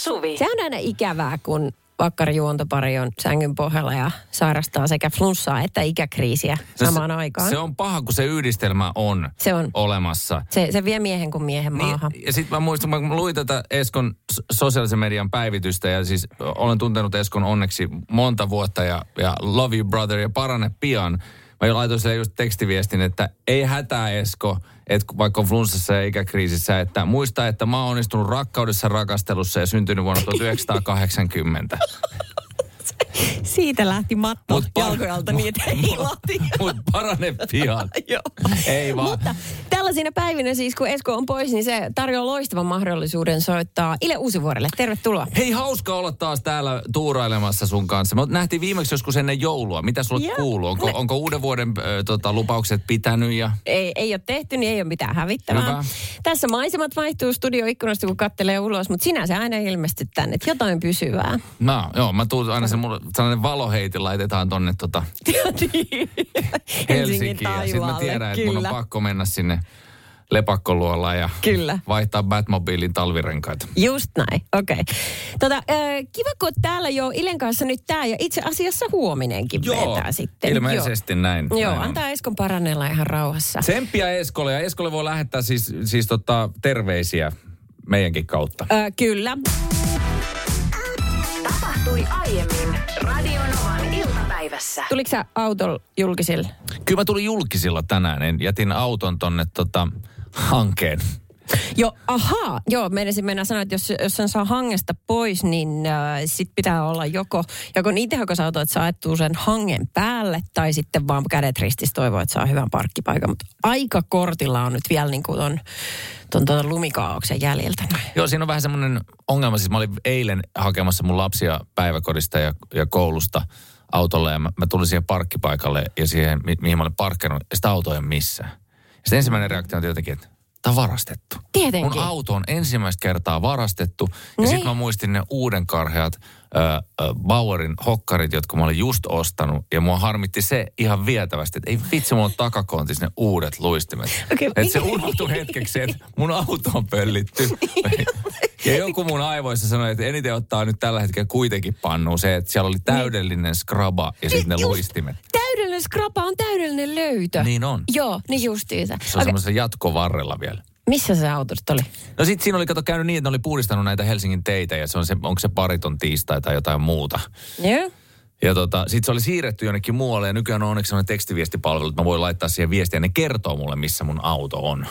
Suvi. Se on aina ikävää, kun vakkarijuontopari on sängyn pohjalla ja sairastaa sekä flunssaa että ikäkriisiä samaan aikaan. Se on paha, kun se yhdistelmä on, Se on. olemassa. Se, se vie miehen kuin miehen maahan. Niin, ja sitten mä muistan, mä luin tätä Eskon sosiaalisen median päivitystä ja siis olen tuntenut Eskon onneksi monta vuotta ja, ja love you brother ja parane pian. Mä laitoin sille just tekstiviestin, että ei hätää Esko, että vaikka on flunssassa ja ikäkriisissä, että muista, että mä oon onnistunut rakkaudessa, rakastelussa ja syntynyt vuonna 1980. Siitä lähti matto Mut par- jalkojalta niin, että mut- hilahti. Mutta parane pian. Joo. Ei vaan. Mutta tällaisina päivinä siis, kun Esko on pois, niin se tarjoaa loistavan mahdollisuuden soittaa Ile Uusivuorelle. Tervetuloa. Hei, hauska olla taas täällä tuurailemassa sun kanssa. Me nähtiin viimeksi joskus ennen joulua. Mitä sulle Joo. kuuluu? Onko, onko uuden vuoden äh, tota, lupaukset pitänyt? Ja... Ei, ei ole tehty, niin ei ole mitään hävittävää. Hyvä. Tässä maisemat vaihtuu studioikkunasta, kun kattelee ulos, mutta sinä se aina ilmestyt tänne, että jotain pysyvää. No, joo, mä tuun aina se, mulle, sellainen valoheiti laitetaan tonne tota Helsinkiin. Ja sitten mä tiedän, että mun on kyllä. pakko mennä sinne lepakkoluolaan ja Kyllä. vaihtaa Batmobiilin talvirenkaita. Just näin, okei. Okay. Tota, äh, kiva, kun täällä jo Ilen kanssa nyt tää ja itse asiassa huominenkin vetää sitten. ilmeisesti näin. Joo, Joo näin on. antaa Eskon parannella ihan rauhassa. Tsemppiä Eskolle ja Eskolle voi lähettää siis, siis tota, terveisiä meidänkin kautta. Ö, kyllä. Tapahtui aiemmin Radionovan iltapäivässä. Tuliko sä autolla julkisille? Kyllä mä tulin julkisilla tänään. En jätin auton tonne tota, hankeen. Joo, ahaa. Joo, meinasin mennä sanoa, että jos, jos sen saa hangesta pois, niin äh, sit pitää olla joko, joko niin tehokas auto, että saa ajettua sen hangen päälle, tai sitten vaan kädet ristissä toivoo, että saa hyvän parkkipaikan. Mutta aika kortilla on nyt vielä niin kuin ton, ton, ton lumikaauksen jäljiltä. Joo, siinä on vähän semmoinen ongelma. Siis mä olin eilen hakemassa mun lapsia päiväkodista ja, ja koulusta autolle ja mä, mä tulin siihen parkkipaikalle ja siihen, mi, mihin mä olin parkkeerannut, ja sitä autoa ei ole missään. Sitten ensimmäinen reaktio on jotenkin, että tämä on varastettu. Tietenkin. Mun auto on ensimmäistä kertaa varastettu. Ja Niin. sitten mä muistin ne uuden karheat äh, Bauerin hokkarit, jotka mä olin just ostanut. Ja mua harmitti se ihan vietävästi, että ei vitsi, mulla on takakontissa ne uudet luistimet. Okei, että se unohtui hetkeksi, että mun auto on pöllitty. ja joku mun aivoissa sanoi, että eniten ottaa nyt tällä hetkellä kuitenkin pannuun se, että siellä oli täydellinen skraba ja sitten ne Just luistimet. Täydellinen skrapa on täydellinen löytö. Niin on. Joo, niin justiinsa. Se on Okei, semmoisessa jatkovarrella vielä. missä se auto sitten oli? No sit siinä oli kato käynyt niin, että ne oli puhdistanut näitä Helsingin teitä ja se on se, onko se pariton tiistai tai jotain muuta. Joo. Ja tota, sit se oli siirretty jonnekin muualle ja nykyään on onneksi sellainen tekstiviestipalvelu, että mä voin laittaa siihen viestiä ja ne kertoo mulle, missä mun auto on.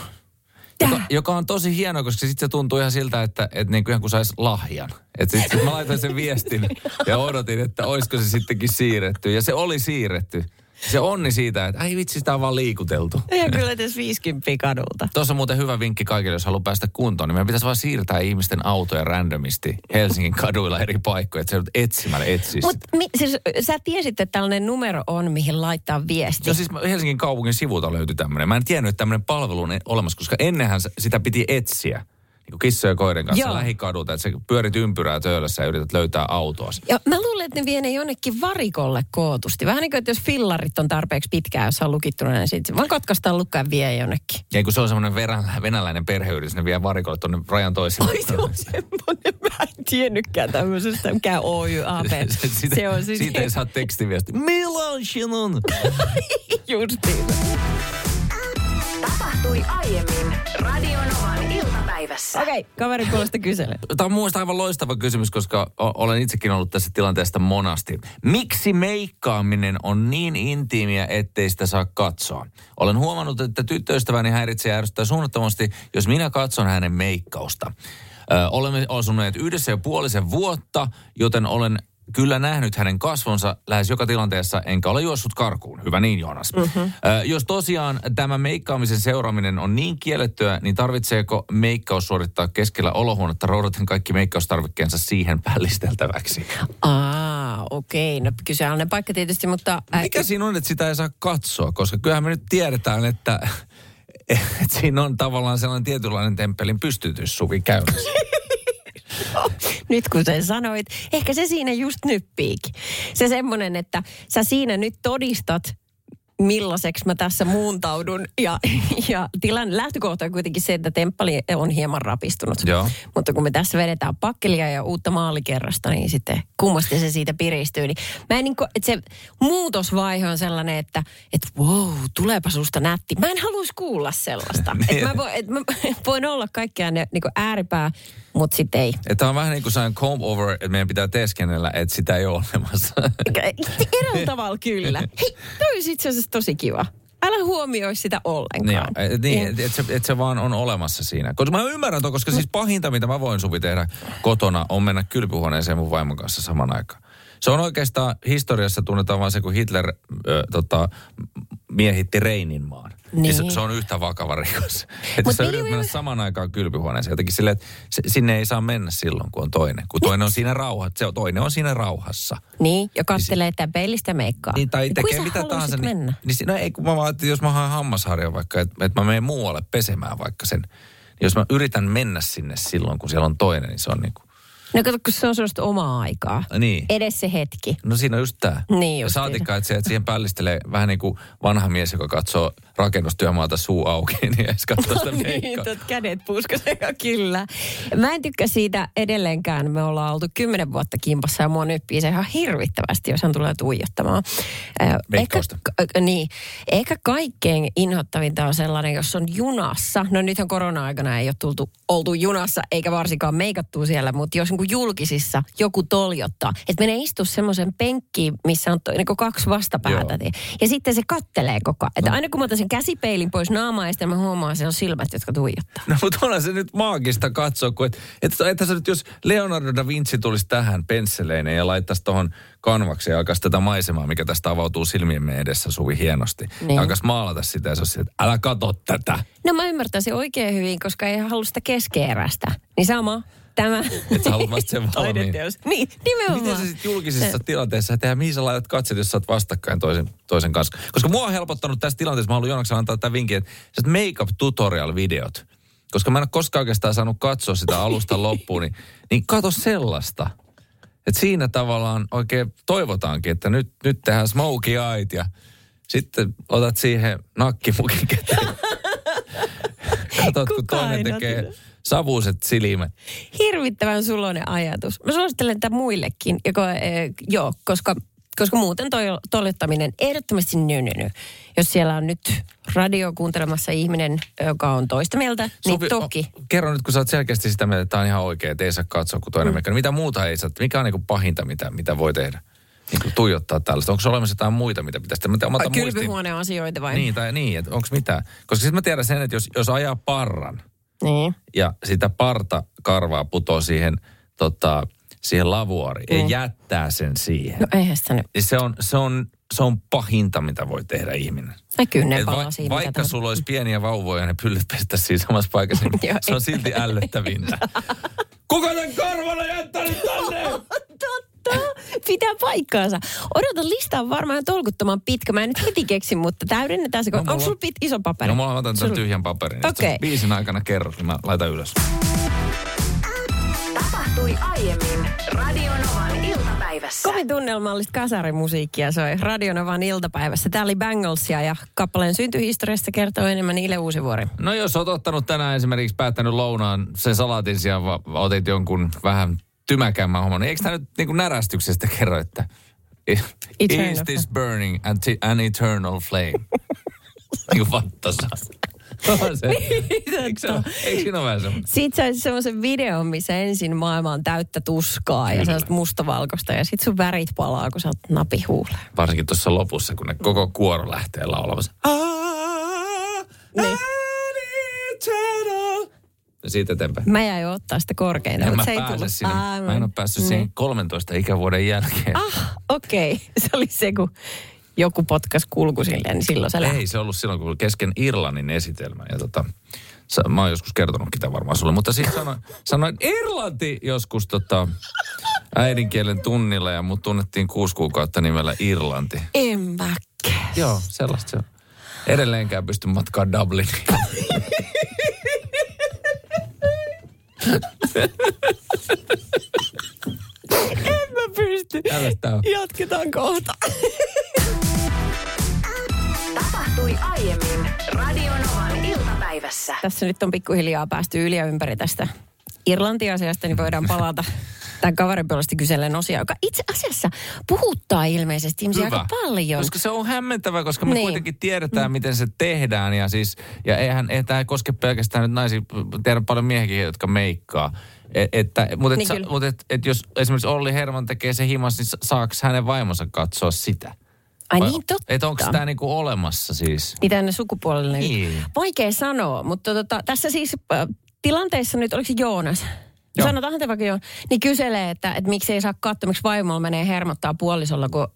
Joka, Tää. joka on tosi hieno, koska sitten se tuntuu ihan siltä, että, että niin kuin ihan kuin saisi lahjan. Että sit, sit mä laitoin sen viestin ja odotin, että olisiko se sittenkin siirretty. Ja se oli siirretty. Se onni siitä, että ai vitsi, sitä on vaan liikuteltu. Ei kyllä edes 50 kadulta. Tuossa on muuten hyvä vinkki kaikille, jos haluaa päästä kuntoon, niin meidän pitäisi vaan siirtää ihmisten autoja randomisti Helsingin kaduilla eri paikkoja, että se joudut etsimällä etsis. Mutta siis, sä tiesit, että tällainen numero on, mihin laittaa viesti. No siis Helsingin kaupungin sivulta löytyi tämmöinen. Mä en tiennyt, että tämmöinen palvelu on olemassa, koska ennenhän sitä piti etsiä. Niin kissojen ja kanssa Joo. lähikadulta, että sä pyörit ympyrää töölössä ja yrität löytää autoa. Ja mä luulen, että ne vie ne jonnekin varikolle kootusti. Vähän niin kuin, että jos fillarit on tarpeeksi pitkään, jos on lukittuna, niin sitten vaan katkaistaan lukka ja vie jonnekin. Ja kun se on semmoinen venäläinen perheyritys, ne vie varikolle tuonne rajan toiselle. Ai se on semmoinen, mä en tiennytkään tämmöisestä, mikä Oy AP. Sitä, se on siis siitä ei saa tekstiviesti. Milloin sinun? justiin. Tapahtui aiemmin Radionovan iltapäivässä. Okei, okay, kaverin puolesta kysele. Tämä on muista aivan loistava kysymys, koska olen itsekin ollut tässä tilanteesta monasti. Miksi meikkaaminen on niin intiimiä, ettei sitä saa katsoa? Olen huomannut, että tyttöystäväni häiritsee ja ärsyttää suunnattomasti, jos minä katson hänen meikkausta. Ö, olemme asuneet yhdessä jo puolisen vuotta, joten olen kyllä nähnyt hänen kasvonsa lähes joka tilanteessa, enkä ole juossut karkuun. Hyvä niin, Joonas. Mm-hmm. Ö, jos tosiaan tämä meikkaamisen seuraaminen on niin kiellettyä, niin tarvitseeko meikkaus suorittaa keskellä olohuonetta roudaten kaikki meikkaustarvikkeensa siihen pällisteltäväksi? Aa, okei. Okay. No kyseenalainen paikka tietysti, mutta... Äh, Mikä siinä on, että sitä ei saa katsoa? Koska kyllähän me nyt tiedetään, että, että siinä on tavallaan sellainen tietynlainen temppelin pystytyssuvi käynnissä. Nyt kun sen sanoit, ehkä se siinä just nyppiikin. Se semmoinen, että sä siinä nyt todistat millaiseksi mä tässä muuntaudun. Ja, ja tilanne lähtökohta on kuitenkin se, että temppali on hieman rapistunut. Joo. Mutta kun me tässä vedetään pakkelia ja uutta maalikerrasta, niin sitten kummasti se siitä piristyy. Niin mä en niin kuin, että se muutosvaihe on sellainen, että, että wow, tuleepa susta nätti. Mä en haluaisi kuulla sellaista. että mä, voin, että mä voin olla kaikkea ne niin ääripää, mutta sitten ei. Että on vähän niin kuin sellainen comb over, että meidän pitää teeskennellä, että sitä ei ole olemassa. Eräällä tavalla kyllä. Hei, toi olisi itse asiassa tosi kiva. Älä huomioi sitä Niin, ollenkaan. et, niin että et se, et se vaan on olemassa siinä. Koska mä ymmärrän ton, koska siis pahinta, mitä mä voin Suvi tehdä kotona, on mennä kylpyhuoneeseen mun vaimon kanssa saman aikaan. Se on oikeastaan, historiassa tunnetaan vaan se, kun Hitler ö, tota, miehitti Reininmaan. Niin. Se, Niin. se, on yhtä vakava rikos. Että sä niin, yrität niin, mennä niin. saman aikaan kylpyhuoneeseen. Jotenkin silleen, että se, sinne ei saa mennä silloin, kun on toinen. Kun toinen on siinä rauhassa. Se on, toinen on siinä rauhassa. Niin, ja kattelee tämän peilistä meikkaa. Niin, tai Ja tekee mitä tahansa. Niin, Mennä? niin, si- no ei, kun mä vaan, että jos mä haen hammasharjan vaikka, että, että mä menen muualle pesemään vaikka sen. Niin jos mä yritän mennä sinne silloin, kun siellä on toinen, niin se on niin kuin, No kato, kun se on sellaista omaa aikaa. niin. Edes se hetki. No siinä on just tää. Niin justiinsa. saatikka, että, se, että siihen pällistelee vähän niin kuin vanha mies, joka katsoo rakennustyömaalta suu auki, niin edes katsoo sitä niin, meikkaa. tot kädet puskasee, kyllä. Mä en tykkää siitä edelleenkään. Me ollaan oltu kymmenen vuotta kimpassa ja mua nyppii se ihan hirvittävästi, jos hän tulee tuijottamaan. Ö, Ehkä, niin. Ehkä kaikkein inhottavinta on sellainen, jos on junassa. No nythän korona-aikana ei ole tultu, oltu junassa, eikä varsinkaan meikattu siellä, mutta jos niin julkisissa joku toljottaa, että menee istua semmoisen penkkiin, missä on to, niin kaksi vastapäätä. Joo. Ja sitten se kattelee koko ajan. Että aina kun mä otan sen käsipeilin pois naamaa ja sitten mä huomaan, että se on silmät, jotka tuijottaa. No mutta onhan se nyt maagista katsoa, kun et, et, että sä nyt, jos Leonardo da Vinci tulisi tähän pensseleineen ja laittaisi tuohon kanvakseen ja alkaisi tätä maisemaa, mikä tästä avautuu silmiemme edessä suvi hienosti. Niin. Niin. Ja alkaisi maalata sitä ja se olisi, että älä kato tätä. No mä ymmärtäisin oikein hyvin, koska ei halua sitä keskeerästä. Niin sama, tämä. Että sä haluat vasta sen valmiin. Taideteos. Niin, nimenomaan. Miten sä sitten julkisissa tilanteissa tehdään, mihin sä laitat katset, jos sä oot vastakkain toisen, toisen kanssa? Koska mua on helpottanut tässä tilanteessa, mä haluan Jonaksi antaa tämän vinkin, että sellaiset make-up tutorial-videot, koska mä en ole koskaan oikeastaan saanut katsoa sitä alusta loppuun, niin, niin kato sellaista. Että siinä tavallaan oikein toivotaankin, että nyt, nyt tehdään smokey eyed ja sitten otat siihen nakkimukin käteen. Katot, kun toinen tekee sitä? Savuiset silmät. Hirvittävän suloinen ajatus. Mä suosittelen tätä muillekin, joko, eh, joo, koska, koska muuten toi, toljottaminen ehdottomasti nynyny. Jos siellä on nyt radio kuuntelemassa ihminen, joka on toista mieltä, niin Sopi- toki. o- kerro nyt, kun sä oot selkeästi sitä mieltä, että tämä on ihan oikein, että ei saa katsoa kuin toinen mm. mekka. Mitä muuta ei saa? Mikä on niin pahinta, mitä, mitä voi tehdä? Niin kuin tuijottaa tällaista. Onko olemassa jotain muita, mitä pitäisi tehdä? Kylpyhuoneen asioita vai? Niin, tai niin, että onko mitään. Koska sitten mä tiedän sen, että jos, jos ajaa parran niin. ja sitä parta karvaa putoo siihen, tota, siihen lavuoriin mm. ja jättää sen siihen, No eihän sitä nyt. niin se on, se, on, se on pahinta, mitä voi tehdä ihminen. Mä kynnen Et va- siinä. vaikka sulla olisi pieniä vauvoja ja ne pyllyt pestä siinä samassa paikassa, niin se on silti ällöttävintä. Kuka sen karvana jättänyt tänne? Totta, pitää paikkaansa. Odotan, lista on varmaan tolkuttoman pitkä. Mä en nyt heti keksi, mutta täydennetään se. No, mulla- Onko sulla pit, iso paperi? No mulla otan tämän Sulla- tyhjän paperin. Okei. Okei. Biisin aikana kerro, niin mä laitan ylös. Tapahtui aiemmin Radionovan iltapäivässä. Kovin tunnelmallista kasarimusiikkia soi Radionovan iltapäivässä. Tää oli Banglesia ja kappaleen syntyhistoriasta kertoo enemmän Ile Uusivuori. No jos oot ottanut tänään esimerkiksi päättänyt lounaan sen salaatin sijaan, va- otit jonkun vähän tymäkämmän homman, niin eikö tämä nyt niin kuin närästyksestä kerro, että Eternal is this burning an, an eternal flame? niin kuin vattasa. On se. Eikö, se ole, eikö siinä ole vähän semmoinen? Siitä saisi semmoisen videon, missä ensin maailma on täyttä tuskaa ja sellaista mustavalkoista ja sit sun värit palaa, kun sä oot napi huuleen. Varsinkin tuossa lopussa, kun ne koko kuoro lähtee laulamassa. Niin. Siitä eteenpäin. Mä jäin ottaa sitä korkeinta, En mä, mutta se ei tullut. sinne. Aa, mä en ole päässyt siihen 13 ikävuoden jälkeen. Ah, okei. Okay. Se oli se, kun joku potkas kulku silleen, niin silloin se lähti. Ei se ollut silloin, kun kesken Irlannin esitelmä. Ja tota, sa- mä oon joskus kertonutkin tämän varmaan sulle. Mutta siis sanoin, sanoin Irlanti joskus tota, äidinkielen tunnilla ja mut tunnettiin kuusi kuukautta nimellä Irlanti. En mä. Joo, sellaista se on. Edelleenkään pysty matkaa Dubliniin. En mä pysty. Jatketaan kohta. Tapahtui aiemmin Radionovan iltapäivässä. Tässä nyt on pikkuhiljaa päästy yli ja ympäri tästä Irlanti-asiasta, niin voidaan palata tämän kaverin puolesta kysellen osia, joka itse asiassa puhuttaa ilmeisesti ihmisiä Hyvä. aika paljon. Koska se on hämmentävä, koska me Niin. kuitenkin tiedetään, miten se tehdään. Ja siis, ja eihän, ei tämä koske pelkästään nyt naisia, tiedän paljon miehiäkin, jotka meikkaa. Et, että, mutta et, Niin sa, mut et, et jos esimerkiksi Olli Herman tekee se himas, niin sa- saako hänen vaimonsa katsoa sitä? Ai Vai- niin totta. Että onko tämä niinku olemassa siis? Mitä ne sukupuolelle? Niin. Vaikea sanoa, mutta tota, tässä siis äh, tilanteessa nyt, oliko se Joonas? Joo. Sanotaan te vaikka Joon, niin kyselee, että, että miksi ei saa katsoa, miksi vaimolla menee hermottaa puolisolla, kun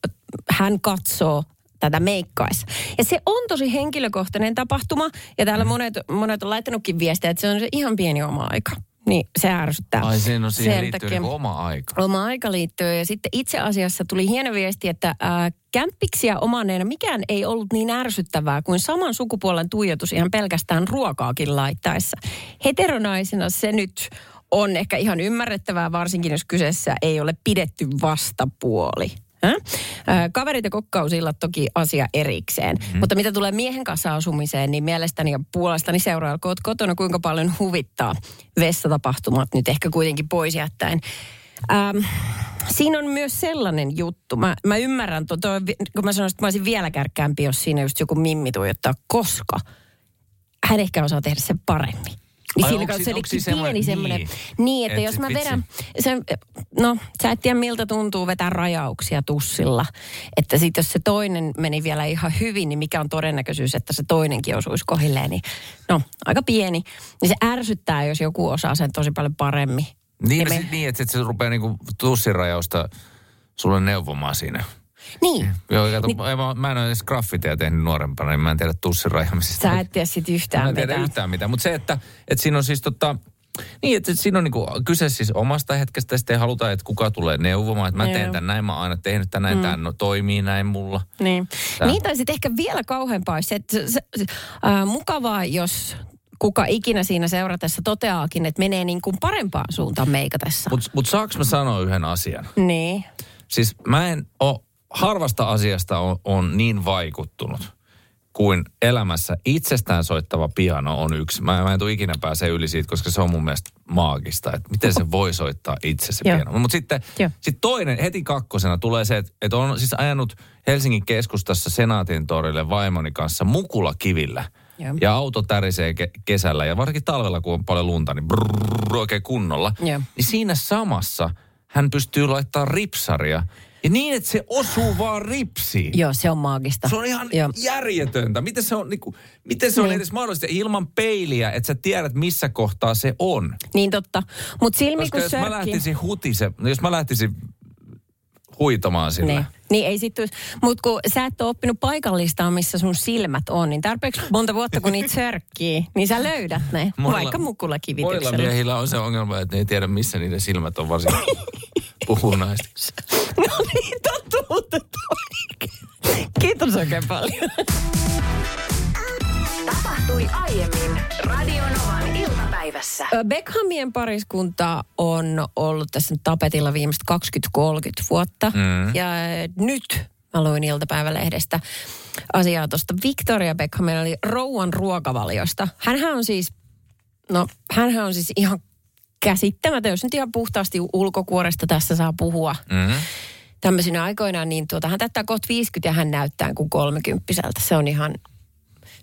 hän katsoo tätä meikkaissa. Ja se on tosi henkilökohtainen tapahtuma, ja täällä monet, monet on laittanutkin viestiä, että se on se ihan pieni oma aika. Niin se ärsyttää. Ai siinä on siihen Sen liittyy takia- niinku oma aika. Oma aika liittyy. Ja sitten itse asiassa tuli hieno viesti, että ää, kämppiksiä omaneena mikään ei ollut niin ärsyttävää kuin saman sukupuolen tuijotus ihan pelkästään ruokaakin laittaessa. Heteronaisena se nyt on ehkä ihan ymmärrettävää, varsinkin jos kyseessä ei ole pidetty vastapuoli. Ää, Kaverit ja kokkausillat toki asia erikseen. Mm. Mutta mitä tulee miehen kanssa asumiseen, niin mielestäni ja puolestani seurailkoot kotona, kuinka paljon huvittaa vessatapahtumat nyt ehkä kuitenkin pois jättäen. Ähm, siinä on myös sellainen juttu. Mä, mä ymmärrän, to, to, kun mä sanoin, että mä olisin vielä kärkkäämpi, jos siinä just joku mimmi tuijottaa, koska hän ehkä osaa tehdä sen paremmin. Niin Ai, siinä onko se siinä pieni semmoinen- semmoinen, niin. niin, että Et jos mä vedän, se, no sä et tiedä miltä tuntuu vetää rajauksia tussilla. Että sit jos se toinen meni vielä ihan hyvin, niin mikä on todennäköisyys, että se toinenkin osuisi kohilleen, niin no aika pieni. Niin se ärsyttää, jos joku osaa sen tosi paljon paremmin. Niin, Ja me... sit, niin että sit se rupeaa niinku tussirajausta sulle neuvomaan siinä. Niin, Joo, kato, niin. mä, mä en ole edes graffitia tehnyt nuorempana, niin mä en tiedä tussirajaamisesta. sä et tiedä sit Mä yhtään en tiedä mitään. yhtään mitään. Mutta se, että, että siinä on siis tota... Niin, että siinä on niinku kyse siis omasta hetkestä, sitten ei haluta, että kuka tulee neuvomaan, että mä teen tämän näin, mä oon aina tehnyt tämän näin, mm. tämä no, toimii näin mulla. Niin. Tää. niin tai sitten ehkä vielä kauheampaa olisi se, että se, se, äh, mukavaa, jos kuka ikinä siinä seuratessa toteaakin, että menee niin kuin parempaan suuntaan meikatessa. Mutta mut saaks mä sanoa yhden asian? Niin. Siis mä en ole, harvasta asiasta on, on niin vaikuttunut kuin elämässä itsestään soittava piano on yksi. Mä, mä en tule ikinä pääse yli siitä, koska se on mun mielestä maagista, että miten se voi soittaa itse se piano. Mutta sitten sit toinen, heti kakkosena tulee se, että, että on siis ajanut Helsingin keskustassa Senaatin torille vaimoni kanssa mukula kivillä. Joo. Ja auto tärisee ke- kesällä ja varsinkin talvella, kun on paljon lunta, niin brrrr, oikein kunnolla. Joo. Niin siinä samassa hän pystyy laittamaan ripsaria. Ja niin, että se osuu vaan ripsiin. Joo, se on maagista. Se on ihan Joo. järjetöntä. Miten se on, niin kuin, miten se on Niin. edes mahdollista ilman peiliä, että sä tiedät, missä kohtaa se on? Niin totta. Mutta silmi Koska kun jos mä sörkkii... lähtisin hutise, jos mä lähtisin huitomaan sillä. Niin. niin ei sit Mutta kun sä et ole oppinut paikallistaa, missä sun silmät on, niin tarpeeksi monta vuotta kun niitä sörkkii, niin sä löydät ne. Monilla- vaikka Monilla mukulakivityksellä. miehillä on se ongelma, että ne ei tiedä, missä niiden silmät on varsinkin puhuu naista. No niin, toi. Kiitos oikein paljon. Tapahtui aiemmin Radionovan iltapäivässä. Beckhamien pariskunta on ollut tässä tapetilla viimeiset 20-30 vuotta. Mm. Ja nyt mä luin iltapäivälehdestä asiaa tuosta Victoria Beckhamilla oli rouvan ruokavaliosta. Hänhän on siis, no hänhän on siis ihan käsittämätön, jos nyt ihan puhtaasti ulkokuoresta tässä saa puhua Mm. tämmöisinä aikoinaan, niin tuota, hän täyttää kohta 50 ja hän näyttää kuin kolmekymppiseltä. Se on ihan,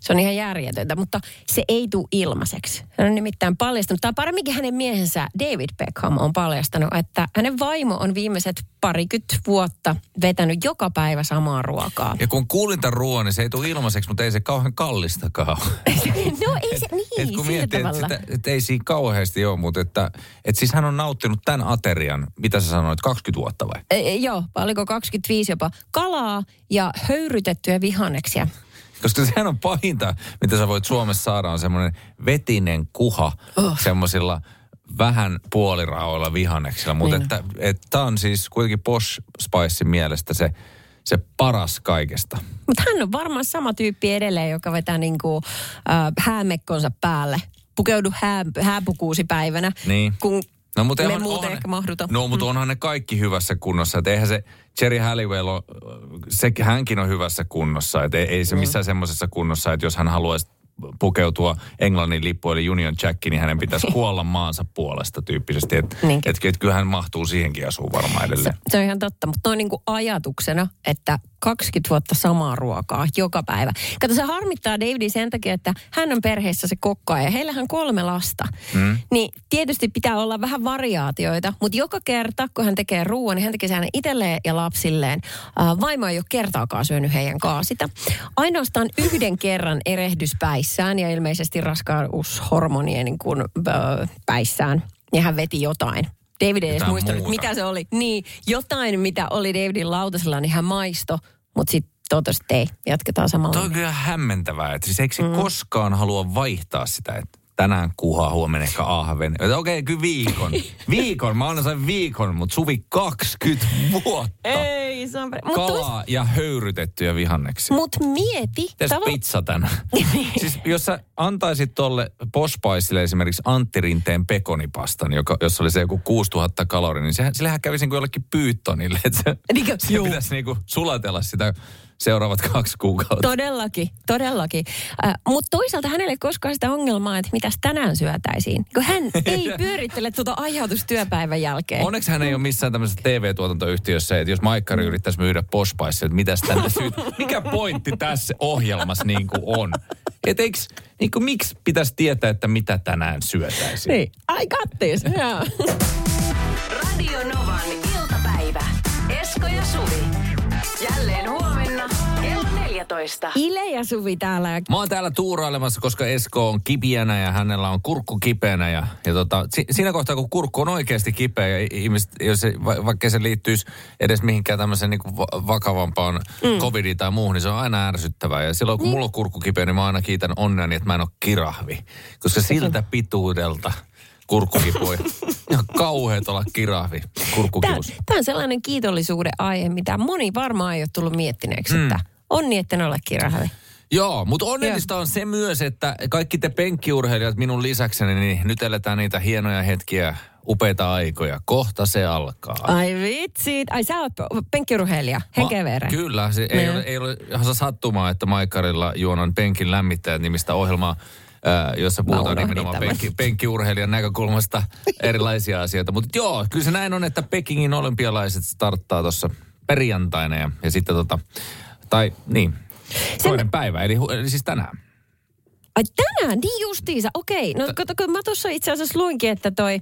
se on ihan järjetöntä, mutta se ei tule ilmaiseksi. Hän on nimittäin paljastanut, tai paremminkin hänen miehensä David Beckham on paljastanut, että hänen vaimo on viimeiset parikymmentä vuotta vetänyt joka päivä samaa ruokaa. Ja kun kuulin tämän ruoan, niin se ei tule ilmaiseksi, mutta ei se kauhean kallistakaan no ei se, niin, Et kun sillä miettii, että, tavalla. sitä, että ei siinä kauheasti ole, mutta että, että siis hän on nauttinut tämän aterian, mitä sä sanoit, 20 vuotta vai? E, joo, oliko 25 jopa, kalaa ja höyrytettyjä vihanneksia. Koska sehän on pahinta, mitä sä voit Suomessa saada, on semmoinen vetinen kuha oh. semmoisilla vähän puoliraoilla vihanneksilla. Mutta Niin. että, että tämä on siis kuitenkin Posh Spicein mielestä se, se paras kaikesta. Mutta hän on varmaan sama tyyppi edelleen, joka vetää niinku, äh, häämekkonsa päälle. Pukeudu hää, hääpukuusi päivänä. Niin. Kun No, mutta Me onhan- muuten onhan- ehkä mahduta. No, mutta onhan ne kaikki hyvässä kunnossa. Että eihän se Jerry Halliwell, on, se, hänkin on hyvässä kunnossa. Että ei, ei se missään semmoisessa kunnossa, että jos hän haluaisi pukeutua Englannin lippu eli Union Jack, niin hänen pitäisi kuolla maansa puolesta tyyppisesti. Että et, et, kyllä hän mahtuu siihenkin asuun varmaan edelleen. Se on ihan totta, mutta noin niin kuin ajatuksena, että 20 vuotta samaa ruokaa joka päivä. Kato, se harmittaa Davidi sen takia, että hän on perheessä se kokka ja heillähän on kolme lasta. Mm. Niin tietysti pitää olla vähän variaatioita, mutta joka kerta, kun hän tekee ruoan, niin hän tekee sen itselleen ja lapsilleen. Äh, vaimo ei ole kertaakaan syönyt heidän kanssa sitä. Ainoastaan yhden kerran erehdys päissään ja ilmeisesti raskaushormonien niin kuin, äh, päissään. Ja hän veti jotain. David ei edes muistanut, muuta. mitä se oli. Niin, jotain, mitä oli Davidin lautasella, niin hän maisto, mutta sitten totesi, että ei, jatketaan samalla. Toi on kyllä hämmentävää. Että siis eikö se mm. koskaan halua vaihtaa sitä, että tänään kuhaa, huomenna ehkä ahven. Okei, okay, kyllä viikon. Viikon, mä annan sen viikon, mutta Suvi 20 vuotta. Ei, Mutta Kalaa ja höyrytettyjä vihanneksia. mut mieti. Tässä tavo- pizza tänään. siis jos sä antaisit tolle Pospaisille esimerkiksi Antti Rinteen pekonipastan, joka, jossa oli se joku 6000 kaloria, niin sehän, sillähän kävisi kuin jollekin pyyttonille. Että se, Niinkö? se pitäisi niinku sulatella sitä seuraavat kaksi kuukautta. Todellakin, todellakin. Äh, Mutta toisaalta hänelle ei koskaan sitä ongelmaa, että mitäs tänään syötäisiin. Kun hän ei pyörittele tuota ajatusta työpäivän jälkeen. Onneksi hän ei ole missään tämmöisessä TV-tuotantoyhtiössä, että jos Maikkari yrittäisi myydä Pospaissa, että mitäs tänne syyt, mikä pointti tässä ohjelmassa niin kuin on? Et eiks, niin kuin, miksi pitäisi tietää, että mitä tänään syötäisiin? Niin. I got this. Joo. Radio Novan iltapäivä. Esko ja Suvi. Jälleen huomenna kello 14. Ile ja Suvi täällä. Ja Mä oon täällä tuurailemassa, koska Esko on kipiänä ja hänellä on kurkku kipeänä. Ja, ja tota, si, siinä kohtaa, kun kurkku on oikeasti kipeä ja ihmiset, jos se, va, vaikka se liittyisi edes mihinkään tämmöiseen niin kuin va- vakavampaan mm. covidiin tai muuhun, niin se on aina ärsyttävää. Ja silloin, kun mulla on kurkku kipeä, niin mä aina kiitän onneani, että mä en ole kirahvi. Koska siltä pituudelta kurkkukipu on ihan kauheet olla kirahvi Tämä, kurkkukivus. tämä on sellainen kiitollisuuden aihe, mitä moni varmaan ei ole tullut miettineeksi, mm. että onni, etten ole kirahvi. Joo, mutta onnellista on se myös, että kaikki te penkkiurheilijat minun lisäkseni, niin nyt eletään niitä hienoja hetkiä, upeita aikoja. Kohta se alkaa. Ai vitsi. Ai sä oot penkkiurheilija, henkeä. Kyllä, se ei Niin. ole, ei ole ihan sattumaa, että Maikkarilla juonan penkin lämmittäjät nimistä ohjelmaa, ää, jossa puhutaan nimenomaan penkki, penkkiurheilijan näkökulmasta erilaisia asioita. Mutta joo, kyllä se näin on, että Pekingin olympialaiset starttaa tuossa perjantaina ja, ja sitten tota, tai niin, toinen päivä, eli, siis tänään. Ai tänään, niin justiinsa, okei. No kato, kun mä tuossa itse asiassa luinkin, että toi,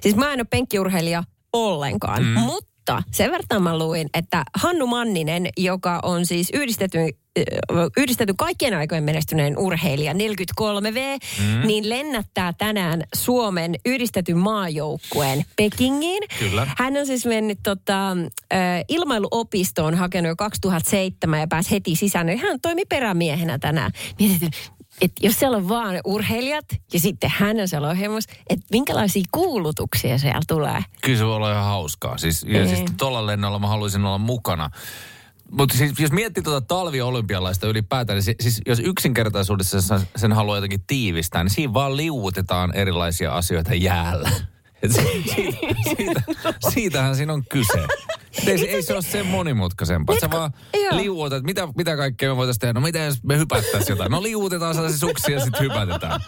siis mä en ole penkkiurheilija ollenkaan, mm. mutta sen verran mä luin, että Hannu Manninen, joka on siis yhdistetty, ö, yhdistetty kaikkien aikojen menestyneen urheilija 43V, mm. niin lennättää tänään Suomen yhdistetyn maajoukkueen Pekingiin. Kyllä. Hän on siis mennyt tota, ö, ilmailuopistoon hakenut jo 2007 ja pääsi heti sisään. Hän toimi perämiehenä tänään. Mietin, että jos siellä on vaan urheilijat ja sitten hän on siellä ohjelmassa, että minkälaisia kuulutuksia siellä tulee. Kyllä se voi olla ihan hauskaa. Siis, ja Niin. siis tuolla lennolla mä haluaisin olla mukana. Mutta siis, jos miettii tuota talviolympialaista ylipäätään, niin si- siis jos yksinkertaisuudessa sen, haluaa jotenkin tiivistää, niin siinä vaan liuutetaan erilaisia asioita jäällä. Et si- siitä, siitä, siitähän siinä on kyse. Ei, se- ei se ole sen monimutkaisempaa. Sä vaan joo. liuutat, että mitä, mitä kaikkea me voitaisiin tehdä. No mitä jos me hypättäisiin jotain? No liuutetaan sellaisia suksia ja sitten hypätetään.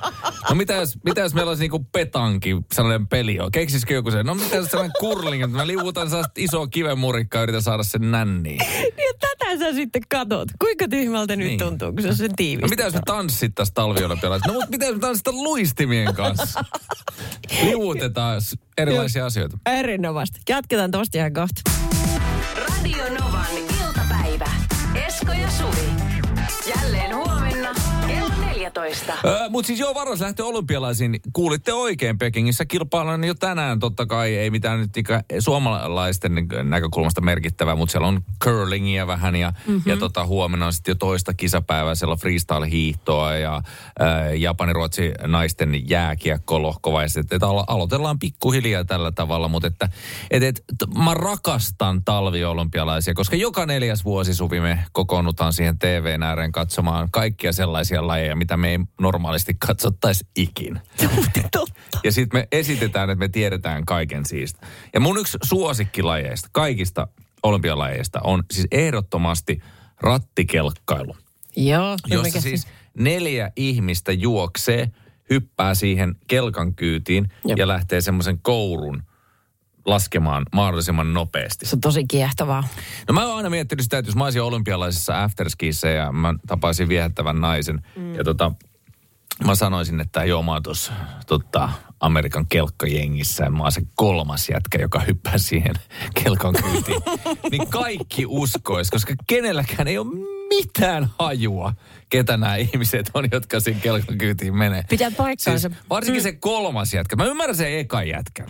No mitä jos, mitä jos meillä olisi niinku petanki, sellainen peli on? Keksisikö joku sen? No mitä jos sellainen kurling, että mä liuutan sellaista isoa kivenmurikkaa ja yritän saada sen nänniin. Ja tätä sä sitten katot. Kuinka tyhmältä nyt Niin. tuntuu, kun se on sen tiivistä. No mitä jos me tanssittaisiin talviolympialaisissa? No mutta mitä jos me tanssitaan luistimien kanssa? Liuutetaan s- erilaisia asioita. Erinomaista. Jatketaan tosta ihan kohta. Radio Novan iltapäivä. Esko ja Suvi. Jälleen huomenna kello 14. Öö, Mutta siis joo, varos lähtee olympialaisiin. Kuulitte oikein, Pekingissä kilpaillaan jo tänään totta kai. Ei mitään nyt niinkö suomalaisten näkökulmasta merkittävää, mutta siellä on curlingia vähän ja, mm-hmm. ja tota, huomenna on sitten jo toista kisapäivää. Siellä on freestyle-hiihtoa ja äh, Japani-Ruotsi naisten jääkiekko lohkovaiset. Että alo- aloitellaan pikkuhiljaa tällä tavalla, mutta että et, et, mä rakastan talviolympialaisia, koska joka neljäs vuosi Suvi me kokoonnutaan siihen TVn ääreen katsomaan kaikkia sellaisia lajeja, mitä me ei normaalisti katsottaisi ikin. Totta. Ja sitten me esitetään, että me tiedetään kaiken siitä. Ja mun yksi suosikkilajeista, kaikista olympialajeista, on siis ehdottomasti rattikelkkailu. Joo. Jossa siis neljä ihmistä juoksee, hyppää siihen kelkan kyytiin Jep. ja lähtee semmoisen kourun laskemaan mahdollisimman nopeasti. Se on tosi kiehtovaa. No mä oon aina miettinyt sitä, että jos mä olisin olympialaisissa afterskiissa ja mä tapaisin viehättävän naisen mm. ja tota, mä sanoisin, että joo mä oon tuossa tota, Amerikan kelkkajengissä ja mä oon se kolmas jätkä, joka hyppää siihen kelkan kyytiin. niin kaikki uskois, koska kenelläkään ei ole mitään hajua, ketä nämä ihmiset on, jotka siinä kelkan kyytiin menee. Pitää paikkaansa. Siis varsinkin se kolmas jätkä. Mä ymmärrän sen ekan jätkän.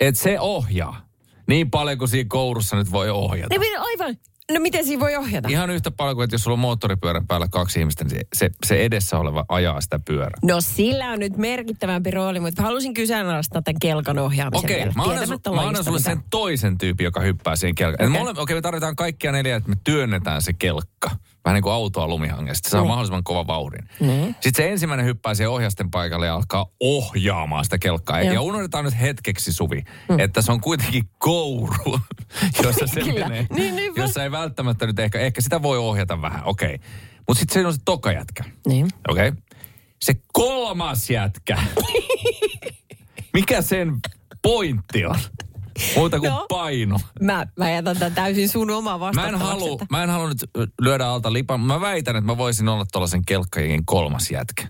Että se ohjaa. Niin paljon kuin siinä kourussa nyt voi ohjata. No, aivan. No miten siinä voi ohjata? Ihan yhtä paljon kuin, että jos sulla on moottoripyörän päällä kaksi ihmistä, niin se, se, edessä oleva ajaa sitä pyörää. No sillä on nyt merkittävämpi rooli, mutta halusin kyseenalaistaa tämän kelkan ohjaamisen Okei, vielä. mä annan, su- mä annan sulle mitään. sen toisen tyypin, joka hyppää siihen kelkaan. Okei, Okei. okay. me tarvitaan kaikkia neljä, että me työnnetään se kelkka. Vähän niin kuin autoa lumihangesta. Se saa Niin. mahdollisimman kova vauhdin. Niin. Sitten se ensimmäinen hyppää siihen ohjasten paikalle ja alkaa ohjaamaan sitä kelkkaa. Joo. Ja unohdetaan nyt hetkeksi, Suvi, että se on kuitenkin kouru, jossa se menee. Niin, niinpä. jossa ei välttämättä nyt ehkä, ehkä sitä voi ohjata vähän, okei. Okay. Mutta sitten se on se toka jätkä. Niin. Okei. Okay. Se kolmas jätkä. Mikä sen pointti on? Muuta kuin No. paino. Mä, mä jätän tämän täysin sun omaa Mä en, halua, että- mä en halua nyt lyödä alta lipan. Mä väitän, että mä voisin olla tuollaisen kelkkajien kolmas jätkä.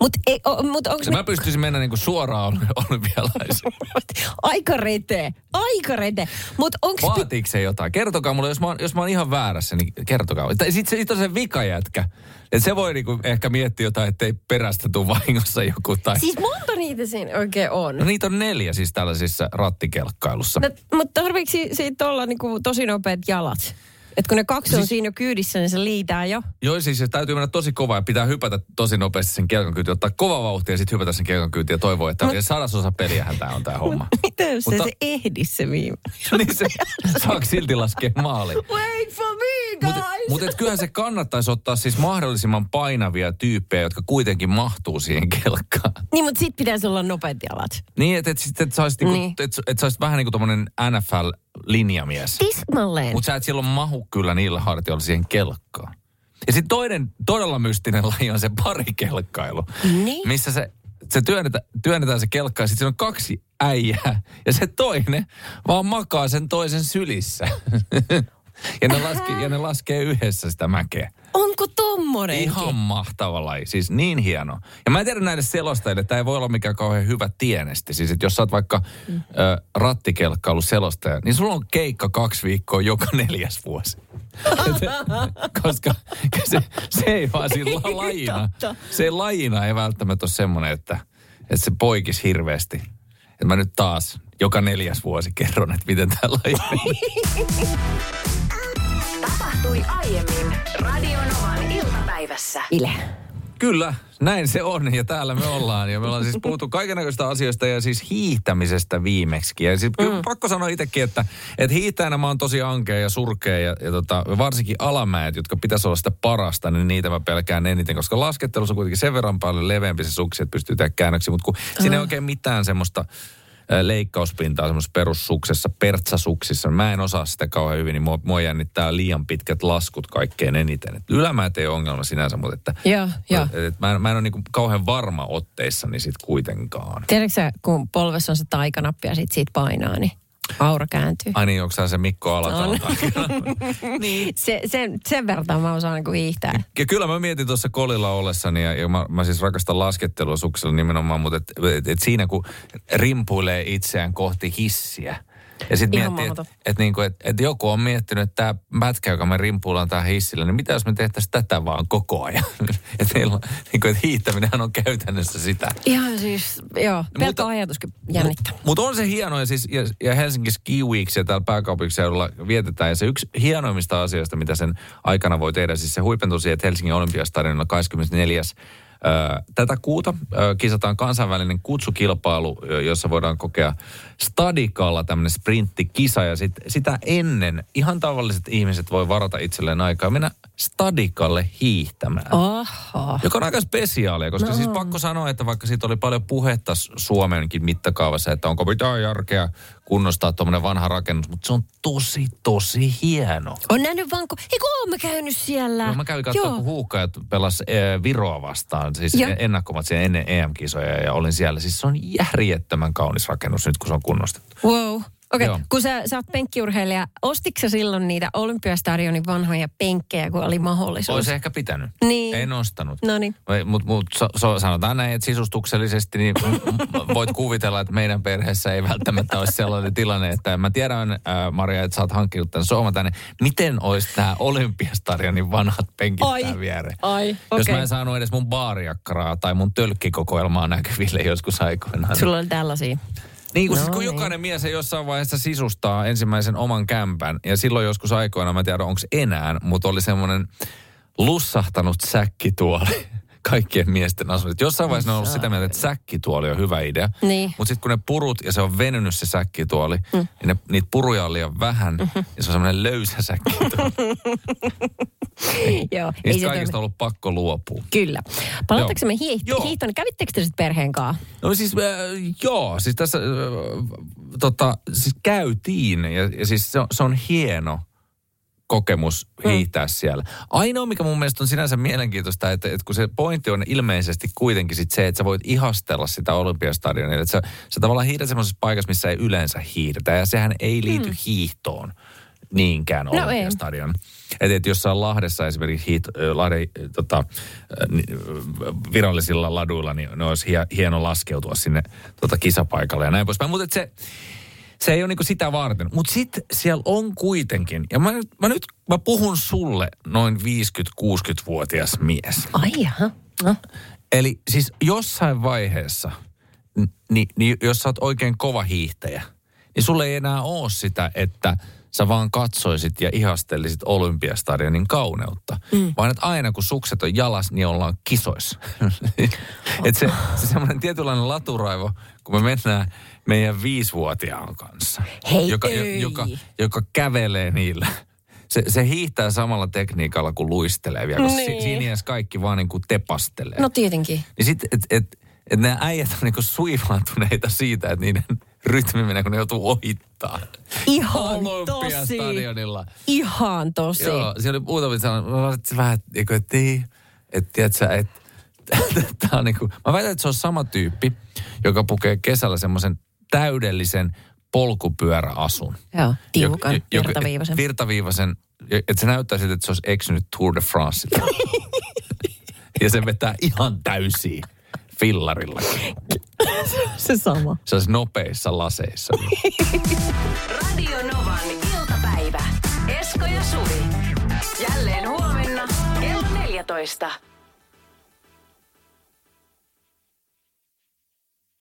Mut, ei, o, mut onko Se mä pystyisin mennä niinku suoraan oly- olympialaisiin. Aika rete, aika rete. Mut onko... Vaatiiko se jotain? Kertokaa mulle, jos mä, oon, jos mä oon ihan väärässä, niin kertokaa. Tai sit, se- sit on se vikajätkä. Että se voi niinku ehkä miettiä jotain, ettei perästä tule vahingossa joku. Tai... Siis monta niitä siinä oikein on? No niitä on neljä siis tällaisissa rattikelkkailussa. No, mutta tarviiko si- siitä olla niinku tosi nopeat jalat? Et kun ne kaksi siis... on siinä jo kyydissä, niin se liitää jo. Joo, siis se täytyy mennä tosi kovaa ja pitää hypätä tosi nopeasti sen kelkan kyytiin, ottaa kova vauhti ja sitten hypätä sen kelkan kyytiin ja toivoa, että no. sadasosa peliähän tämä on tämä homma. Mitä jos Mutta- se, ehdi se viime? niin se saako silti laskea maaliin. Wait for! Mutta mut et kyllähän se kannattaisi ottaa siis mahdollisimman painavia tyyppejä, jotka kuitenkin mahtuu siihen kelkkaan. Niin, mutta sit pitäisi olla nopeat jalat. Niin, että et, sit- et, saisit niinku, Niin. et, et saisit vähän niin kuin tommonen NFL-linjamies. Tismalleen. Mutta sä et silloin mahu kyllä niillä hartioilla siihen kelkkaan. Ja sitten toinen todella mystinen laji on se parikelkkailu. Niin. Missä se, se työnnetään, työnnetään se kelkka ja sitten siinä on kaksi äijää. Ja se toinen vaan makaa sen toisen sylissä. ja, ne laskee, ja ne laskee yhdessä sitä mäkeä. Onko tommonen? Ihan mahtava laji, siis niin hieno. Ja mä en tiedä näille selostajille, että tämä ei voi olla mikään kauhean hyvä tienesti. Siis että jos sä oot vaikka mm. ö, rattikelkkailu selostaja, niin sulla on keikka kaksi viikkoa joka neljäs vuosi. Koska se, se ei vaan la- lajina, se lajina ei välttämättä ole semmoinen, että, että se poikisi hirveästi. Että mä nyt taas joka neljäs vuosi kerron, että miten tämä laji. Tapahtui aiemmin Radionovan iltapäivässä. Ile. Kyllä, näin se on ja täällä me ollaan. Ja me ollaan siis puhuttu kaikenlaista asioista ja siis hiihtämisestä viimeksi. Ja siis mm. pakko sanoa itsekin, että, että hiihtäjänä mä oon tosi ankea ja surkea ja, ja tota, varsinkin alamäet, jotka pitäisi olla sitä parasta, niin niitä mä pelkään eniten, koska laskettelussa on kuitenkin sen verran paljon leveämpi se suksi, että pystyy tehdä käännöksiä, mutta kun siinä ei oikein mitään semmoista leikkauspintaa semmoisessa perussuksessa, pertsasuksissa. Mä en osaa sitä kauhean hyvin, niin mua, mua jännittää liian pitkät laskut kaikkein eniten. Et ylämäät ei ole ongelma sinänsä, mutta että Joo, joo. et, et mä, en, mä en ole niinku kauhean varma otteissani sit kuitenkaan. Tiedätkö sä, kun polvessa on se taikanappi ja sit siitä painaa, niin aura kääntyy. Ai niin, onko se Mikko Alatalo? Niin. Se, sen, sen verran mä osaan niin hiihtää. Ja kyllä mä mietin tuossa kolilla ollessani, ja, ja mä, mä siis rakastan laskettelua suksella nimenomaan, mutta et, et, et siinä kun rimpuilee itseään kohti hissiä, ja sitten miettii, että et, niinku, et, et joku on miettinyt, että tämä pätkä, joka me rimpuillaan tähän hissillä, niin mitä jos me tehtäisiin tätä vaan koko ajan? että niinku, et hiihtäminenhän on käytännössä sitä. Ihan siis, joo, pelkkä Mutta- ajatuskin jännittää. Mutta on se hieno ja, siis, ja, ja Helsinki Ski Weeks ja täällä pääkaupunkiseudulla vietetään. Ja se yksi hienoimmista asioista, mitä sen aikana voi tehdä, siis se huipentui siihen, että Helsingin olympiastadionilla 24. Tätä kuuta kisataan kansainvälinen kutsukilpailu, jossa voidaan kokea stadikalla tämmöinen sprinttikisa. Ja sit, sitä ennen ihan tavalliset ihmiset voi varata itselleen aikaa. Mennä stadikalle hiihtämään. Oho. Joka on aika spesiaalia, koska no. siis pakko sanoa, että vaikka siitä oli paljon puhetta Suomenkin mittakaavassa, että onko mitään järkeä kunnostaa tuommoinen vanha rakennus, mutta se on tosi, tosi hieno. On nähnyt vaan, kun, eikö oon käynyt siellä? No, mä kävin katsomaan, kun huuhkajat pelas e, Viroa vastaan, siis Joo. ennakkomat ennen EM-kisoja ja olin siellä. Siis se on järjettömän kaunis rakennus nyt, kun se on kunnostettu. Wow. Okei, okay. kun sä, sä oot penkkiurheilija, ostitko sä silloin niitä Olympiastadionin vanhoja penkkejä, kun oli mahdollisuus? Olisi ehkä pitänyt. Niin. En ostanut. No niin. Mutta mut, so, so, sanotaan näin, että sisustuksellisesti niin voit kuvitella, että meidän perheessä ei välttämättä olisi sellainen tilanne, että mä tiedän, äh, Maria, että sä oot hankkinut tämän sohvan tänne. Miten olisi tämä Olympiastadionin vanhat penkit ai, tämän viereen? Ai, okay. Jos mä en saanut edes mun baariakkaraa tai mun tölkkikokoelmaa näkyville joskus aikoinaan. Sulla on tällaisia. Niin kuin no, siis, kun niin. jokainen mies jossain vaiheessa sisustaa ensimmäisen oman kämpän. Ja silloin joskus aikoina, mä en tiedä onko enää, mutta oli semmoinen lussahtanut säkkituoli kaikkien miesten asunnot. Jossain vaiheessa on ollut sitä mieltä, että säkkituoli on hyvä idea. Niin. Mutta sitten kun ne purut ja se on venynyt se säkkituoli, mm. niin ne, niitä puruja on liian vähän mm-hmm. ja se on semmoinen löysä säkkituoli. Joo. Niistä kaikista on ollut pakko luopua. Kyllä. Palataanko me hiihtoon? Niin kävittekö te sitten perheen kanssa? No siis, äh, joo. Siis tässä äh, tota, siis käytiin ja, ja siis se on, se on hieno kokemus mm. hiihtää mm. siellä. Ainoa, mikä mun mielestä on sinänsä mielenkiintoista, että, että kun se pointti on ilmeisesti kuitenkin sit se, että sä voit ihastella sitä olympiastadionia, että sä, sä tavallaan hiihdät semmoisessa paikassa, missä ei yleensä hiihdetä, ja sehän ei liity mm. hiihtoon niinkään no olympiastadion. Että et jossain Lahdessa esimerkiksi hiit, Lahden tota, virallisilla laduilla, niin ne olisi hieno laskeutua sinne tota, kisapaikalle ja näin poispäin. Mutta se, se ei ole niinku sitä varten. Mutta sitten siellä on kuitenkin, ja mä, mä nyt mä puhun sulle noin 50-60-vuotias mies. Ai jaha. No. Eli siis jossain vaiheessa, niin, niin jos sä oot oikein kova hiihtäjä, niin sulle ei enää ole sitä, että sä vaan katsoisit ja ihastelisit Olympiastadionin kauneutta. Mm. Vaan että aina kun sukset on jalas, niin ollaan kisoissa. että se, se semmoinen tietynlainen laturaivo, kun me mennään meidän viisivuotiaan kanssa. Hei, joka, joka, joka kävelee niillä. Se, se hiihtää samalla tekniikalla kuin luistelee vielä, koska niin. si, siinä kaikki vaan niin kuin tepastelee. No tietenkin. Niin sitten, että et, et ne äijät on niin kuin suivaantuneita siitä, että niiden rytmi menee, kun ne joutuu ohittaa. Ihan tosi. Ihan tosi. Joo, siellä oli muutama sanonut, että vähän, niin kuin, että, että, tiedätkö, että, että on niin kuin, mä väitän, että se on sama tyyppi, joka pukee kesällä semmoisen täydellisen polkupyöräasun. Joo, tiukan, joka, virtaviivaisen. Virtaviivaisen, että se näyttää siltä, että se olisi eksynyt Tour de France. ja se vetää ihan täysiä fillarilla. se sama. Se olisi nopeissa laseissa. Radio Novan iltapäivä. Esko ja Suvi. Jälleen huomenna kello 14.